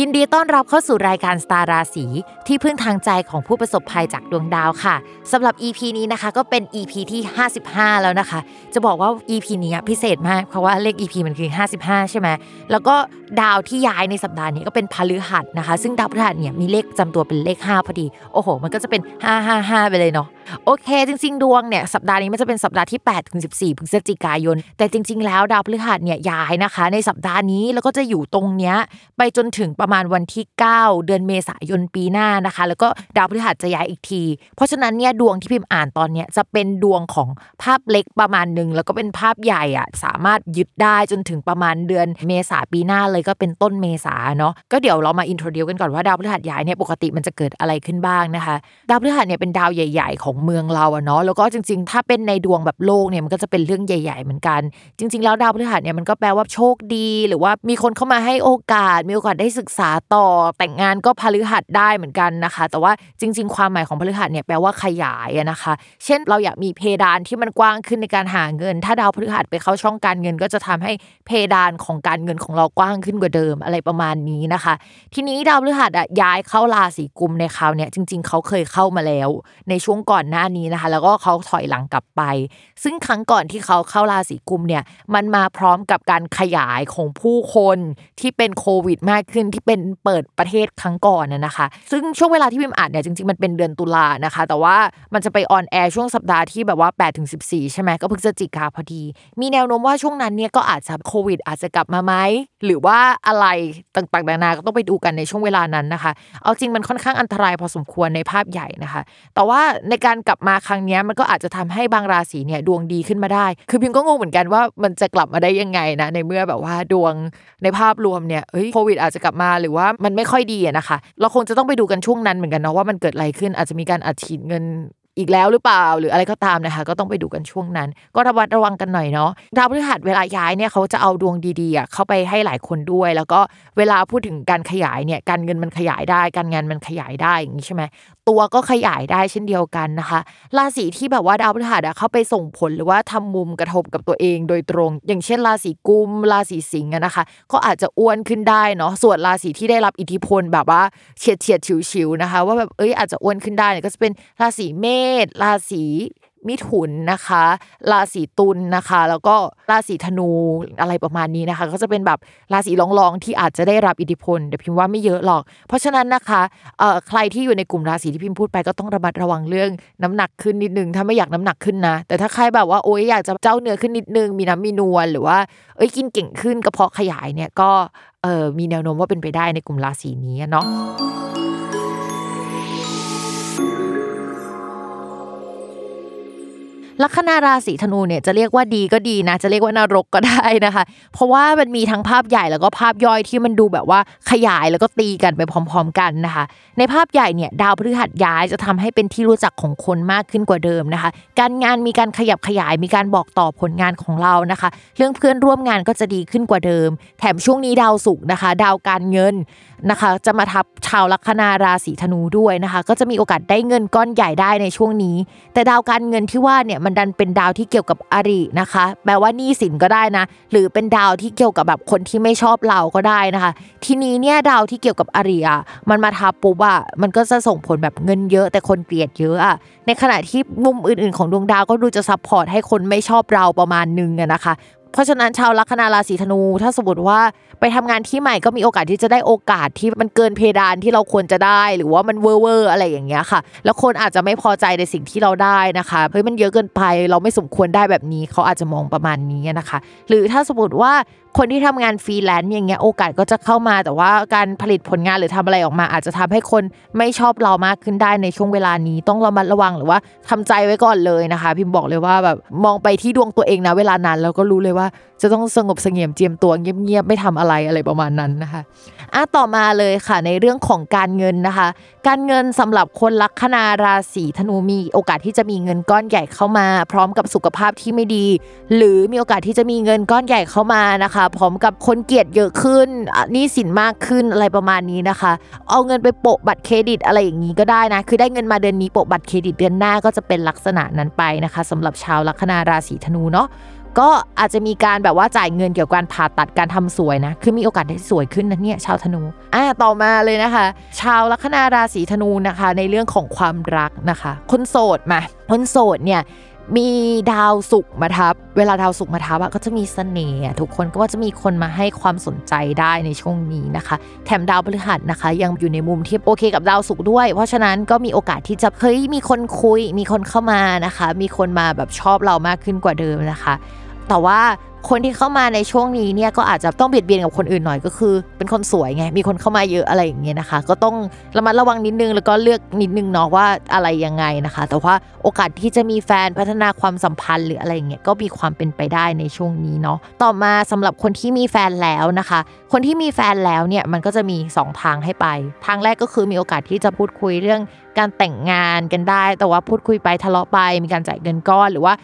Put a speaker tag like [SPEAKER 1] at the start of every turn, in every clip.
[SPEAKER 1] ยินดีต้อนรับเข้าสู่รายการสตาร์ราศีที่พึ่งทางใจของผู้ประสบภัยจากดวงดาวค่ะสำหรับ EP นี้นะคะก็เป็น EP ที่ 55 แล้วนะคะ จะบอกว่า EP นี้พิเศษมากเพราะว่าเลข EP มันคือ 55 ใช่ไหมแล้วก็ดาวที่ย้ายในสัปดาห์นี้ก็เป็นพฤหัสนะคะ ซึ่งดาวพฤหัสเนี่ยมีเลขจำตัวเป็นเลข 5 พอดี โอ้โห มันก็จะเป็น 555 ไปเลยเนาะโอเค จริง ๆ ดวงเนี่ยสัปดาห์นี้มันจะเป็นสัปดาห์ที่8ถึง14พฤศจิกายน แต่จริง ๆ แล้วดาวพฤหัสเนี่ยย้ายนะคะ ในสัปดาห์นี้แล้วก็จะอยู่ตรงเนี้ยไปจนถึงประมาณวันที่ 9 เดือนเมษายนปีหน้านะคะ แล้วก็ดาวพฤหัสจะย้ายอีกที เพราะฉะนั้นเนี่ยดวงที่พิมพ์อ่านตอนเนี้ยจะเป็นดวงของภาพเล็กประมาณหนึ่งแล้วก็เป็นภาพใหญ่อะสามารถยึดได้จนถึงประมาณเดือนเมษาปีหน้าเลยก็เป็นต้นเมษาเนาะก็เดี๋ยวเรามาอินโทรดิวกันก่อนว่าดาวพฤหัสย้ายเนี่ยปกติมันจะเกิดอะไรขึ้นบ้างนะคะ ดาวพฤหัสเนี่ยเป็นดาวใหญ่ ๆ ของเมืองเราอะเนาะแล้วก็จริง ๆ ถ้าเป็นในดวงแบบโลกเนี่ยมันก็จะเป็นเรื่องใหญ่ ๆ เหมือนกัน จริง ๆ แล้วดาวพฤหัสเนี่ยมันก็แปลว่าโชคดี หรือว่ามีคนเข้ามาให้โอกาส มีโอกาสได้ศึกษาต่อ แต่งงานก็พฤหัสได้เหมือนกันนะคะ แต่ว่าจริง ๆ ความหมายของพฤหัสเนี่ยแปลว่าขยายนะคะ เช่นเราอยากมีเพดานที่มันกว้างขึ้นในการหาเงิน ถ้าดาวพฤหัสไปเข้าช่องการเงิน ก็จะทำให้เพดานของการเงินของเรากว้างขึ้นกว่าเดิมอะไรประมาณนี้นะคะ ทีนี้ดาวพฤหัสอะย้ายเข้าราศีกุมในคราวเนี่ยจริง ๆเขาเคยเข้ามาแล้ว ในช่วงก่อนหน้านี้นะคะ แล้วก็เขาถอยหลังกลับไป ซึ่งครั้งก่อนที่เขาเข้าราศีกุมเนี่ยมันมาพร้อมกับการขยายของผู้คนที่เป็นโควิด มากขึ้นที่เป็นเปิดประเทศครั้งก่อนนะนะคะ ซึ่งช่วงเวลาที่พิมอ่านเนี่ยจริงๆมันเป็นเดือนตุลานะคะ แต่ว่ามันจะไปออนแอร์ช่วงสัปดาห์ที่แบบว่า8ถึง14ใช่ไหมก็พฤศจิกาพอดี มีแนวโน้มว่าช่วงนั้นเนี่ยก็อาจจะโควิด อาจจะกลับมาไหมหรือว่าอะไรต่างๆนานาก็ต้องไปดูกันในช่วงเวลานั้นนะคะ เอาจริงมันค่อนข้างอันตรายพอสมควรในภาพใหญ่นะคะ แต่ว่าในการกลับมาครั้งนี้มันก็อาจจะทำให้บางราศีเนี่ยดวงดีขึ้นมาได้ คือพิมก็งงเหมือนกันว่ามันจะกลับมาได้ยังไงนะในเมื่อแบบว่าดวงในภาพรวมเนี่ยเฮ้ยโควิดอาจจะกลับมาหรือว่ามันไม่ค่อยดีนะคะ เราคงจะต้องไปดูกันช่วงนั้นเหมือนกันเนาะว่ามันเกิดอะไรขึ้นอาจจะมีการอัดฉีดเงินอีกแล้วหรือเปล่าหรืออะไรก็ตามนะคะ ก็ต้องไปดูกันช่วงนั้น ก็ระวัดระวังกันหน่อยเนาะดาวพฤหัสเวลาย้ายเนี่ยเขาจะเอาดวงดีๆเข้าไปให้หลายคนด้วย แล้วก็เวลาพูดถึงการขยายเนี่ยการเงินมันขยายได้ การงานมันขยายได้อย่างนี้ใช่ไหม ตัวก็ขยายได้เช่นเดียวกันนะคะ ราศีที่แบบว่าดาวพฤหัสเข้าไปส่งผลหรือว่าทำมุมกระทบกับตัวเองโดยตรง อย่างเช่นราศีกุมราศีสิงห์นะคะ ก็อาจจะอ้วนขึ้นได้เนาะส่วนราศีที่ได้รับอิทธิพลแบบว่าเฉียดเฉียดฉิวๆนะคะ ว่าแบบเอ้ยอาจจะอ้วนขึ้นได้เนี่ยก็จะเป็นราศีเมษราศี มิถุนนะคะ ราศีตุลนะคะ แล้วก็ราศีธนูอะไรประมาณนี้นะคะ ก็จะเป็นแบบราศีรองๆที่อาจจะได้รับอิทธิพลแต่พิมพ์ว่าไม่เยอะหรอก เพราะฉะนั้นนะคะเอ่อใครที่อยู่ในกลุ่มราศีที่พิมพ์พูดไปก็ต้องระมัดระวังเรื่องน้ำหนักขึ้นนิดนึงถ้าไม่อยากน้ำหนักขึ้นนะ แต่ถ้าใครแบบว่าโอ๊ยอยากจะเจ้าเนื้อขึ้นนิดนึง มีน้ำมีนวลหรือว่าเอ้ยกินเก่งขึ้นกระเพาะขยายเนี่ยก็เออมีแนวโน้มว่าเป็นไปได้ในกลุ่มราศีนี้เนาะ ลัคนาราศีธนูเนี่ยจะเรียกว่าดีก็ดีนะ จะเรียกว่านรกก็ได้นะคะ เพราะว่ามันมีทั้งภาพใหญ่แล้วก็ภาพย่อยที่มันดูแบบว่าขยายแล้วก็ตีกันไปพร้อม ๆ กันนะคะ ในภาพใหญ่เนี่ยดาวพฤหัสย้ายจะทำให้เป็นที่รู้จักของคนมากขึ้นกว่าเดิมนะคะ การงานมีการขยับขยายมีการบอกต่อผลงานของเรานะคะ เรื่องเพื่อนร่วมงานก็จะดีขึ้นกว่าเดิม แถมช่วงนี้ดาวศุกร์นะคะ ดาวการเงินนะคะ จะมาทับชาวลัคนาราศีธนูด้วยนะคะ ก็จะมีโอกาสได้เงินก้อนใหญ่ได้ในช่วงนี้ แต่ดาวการเงินที่ว่าเนี่ยมันดันเป็นดาวที่เกี่ยวกับอรินะคะ แปลว่านี้สินก็ได้นะ หรือเป็นดาวที่เกี่ยวกับแบบคนที่ไม่ชอบเราก็ได้นะคะ ทีนี้เนี่ยดาวที่เกี่ยวกับอริอะมันมาทับปุ๊บอะมันก็จะส่งผลแบบเงินเยอะ แต่คนเกลียดเยอะอะในขณะที่มุมอื่นๆของดวงดาวก็ดูจะ support ให้คนไม่ชอบเราประมาณนึงอะนะคะ เพราะฉะนั้นชาวลัคนาราศีธนูถ้าสมมติว่าไปทำงานที่ใหม่ก็มีโอกาสที่จะได้โอกาสที่มันเกินเพดานที่เราควรจะได้ หรือว่ามันเวอร์เวอร์อะไรอย่างเงี้ยค่ะ แล้วคนอาจจะไม่พอใจในสิ่งที่เราได้นะคะเฮ้ยมันเยอะเกินไปเราไม่สมควรได้แบบนี้เขาอาจจะมองประมาณนี้นะคะ หรือถ้าสมมติว่าคนที่ทำงานฟรีแลนซ์อย่างเงี้ยโอกาสก็จะเข้ามาแต่ว่าการผลิตผลงานหรือทำอะไรออกมา อาจจะทำให้คนไม่ชอบเรามากขึ้นได้ในช่วงเวลานี้ต้องระมัดระวังหรือว่าทำใจไว้ก่อนเลยนะคะ พิมบอกเลยว่าแบบมองไปที่ดวงตัวเองนะเวลานั้นแล้วก็รู้เลยว่า จะต้องสงบเสงี่ยมเจียมตัวเงียบๆไม่ทำอะไรอะไรประมาณนั้นนะคะอะต่อมาเลยค่ะในเรื่องของการเงินนะคะ การเงินสำหรับคนลัคนาราศีธนูมีโอกาสที่จะมีเงินก้อนใหญ่เข้ามา พร้อมกับสุขภาพที่ไม่ดี หรือมีโอกาสที่จะมีเงินก้อนใหญ่เข้ามานะคะ พร้อมกับคนเกลียดเยอะขึ้นนี้สินมากขึ้นอะไรประมาณนี้นะคะ เอาเงินไปโปะบัตรเครดิตอะไรอย่างนี้ก็ได้นะคือได้เงินมาเดือนนี้โปะบัตรเครดิตเดือนหน้าก็จะเป็นลักษณะนั้นไปนะคะสำหรับชาวลัคนาราศีธนูเนาะ ก็อาจจะมีการแบบว่าจ่ายเงินเกี่ยวกับการผ่าตัดการทำสวยนะ คือมีโอกาสได้สวยขึ้นนะเนี่ยชาวธนู อ่าต่อมาเลยนะคะ ชาวลัคนาราศีธนูนะคะ ในเรื่องของความรักนะคะ คนโสดมา คนโสดเนี่ยมีดาวศุกมาทับ เวลาดาวศุกมาทับอะก็จะมีเสน่ห์ทุกคนก็ว่าจะมีคนมาให้ความสนใจได้ในช่วงนี้นะคะ แถมดาวพฤหัสนะคะ ยังอยู่ในมุมที่โอเคกับดาวศุกด้วย เพราะฉะนั้นก็มีโอกาสที่จะเฮ้ยมีคนคุย มีคนเข้ามานะคะ มีคนมาแบบชอบเรามากขึ้นกว่าเดิมนะคะ แต่ว่าคนที่เข้ามาในช่วงนี้เนี่ยก็อาจจะต้องเบียดเบียนกับคนอื่นหน่อยก็คือ เป็นคนสวยไง มีคนเข้ามาเยอะอะไรอย่างเงี้ยนะคะ ก็ต้องระมัดระวังนิดนึงแล้วก็เลือกนิดนึงเนาะว่าอะไรยังไงนะคะ แต่ว่าโอกาสที่จะมีแฟนพัฒนาความสัมพันธ์หรืออะไรอย่างเงี้ยก็มีความเป็นไปได้ในช่วงนี้เนาะต่อมาสำหรับคนที่มีแฟนแล้วนะคะ คนที่มีแฟนแล้วเนี่ยมันก็จะมี 2 ทางให้ไป ทางแรกก็คือมีโอกาสที่จะพูดคุยเรื่องการแต่งงานกันได้ แต่ว่าพูดคุยไปทะเลาะไป มีการจ่ายเงินก้อนหรือว่า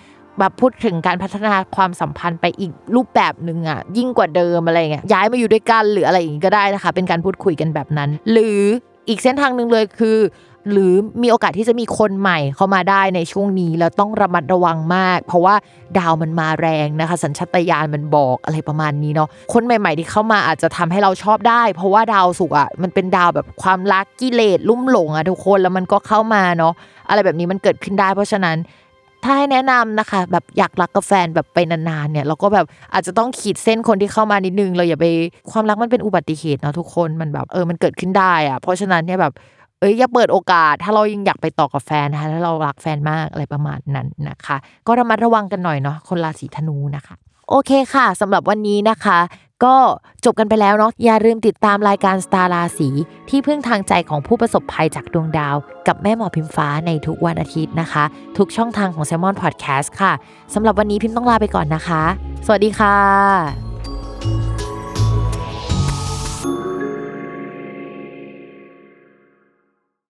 [SPEAKER 1] แบบพูดถึงการพัฒนาความสัมพันธ์ไปอีกรูปแบบหนึ่งอะยิ่งกว่าเดิมอะไรเงี้ยย้ายมาอยู่ด้วยกันหรืออะไรอย่างงี้ก็ได้นะคะ เป็นการพูดคุยกันแบบนั้น หรืออีกเส้นทางหนึ่งเลยคือ หรือมีโอกาสที่จะมีคนใหม่เข้ามาได้ในช่วงนี้แล้วต้องระมัดระวังมาก เพราะว่าดาวมันมาแรงนะคะ สัญชาตญาณมันบอกอะไรประมาณนี้เนาะคนใหม่ๆที่เข้ามาอาจจะทำให้เราชอบได้ เพราะว่าดาวสุกร์อะมันเป็นดาวแบบความรักกิเลสลุ่มหลงอะทุกคนแล้วมันก็เข้ามาเนาะอะไรแบบนี้มันเกิดขึ้นได้ เพราะฉะนั้น ถ้าให้แนะนำนะคะ แบบอยากรักกับแฟนแบบไปนานๆเนี่ย เราก็แบบอาจจะต้องขีดเส้นคนที่เข้ามานิดนึงเราอย่าไปความรักมันเป็นอุบัติเหตุเนาะทุกคนมันแบบเออมันเกิดขึ้นได้อะเพราะฉะนั้นเนี่ยแบบเอ้ยอย่าเปิดโอกาส ถ้าเรายังอยากไปต่อกับแฟนนะคะถ้าเรารักแฟนมากอะไรประมาณนั้นนะคะ ก็ระมัดระวังกันหน่อยเนาะคนราศีธนูนะคะ โอเคค่ะสำหรับวันนี้นะคะ ก็จบกันไปแล้วเนาะอย่าลืมติดตามรายการสตาร์ราศีที่พึ่งทางใจของผู้ประสบภัยจากดวงดาว กับแม่หมอพิมฟ้าในทุกวันอาทิตย์นะคะ ทุกช่องทางของ s ซ l m o n Podcast ค่ะสำหรับวันนี้พิมพ์ต้องลาไปก่อนนะคะ สวัสดีค่ะ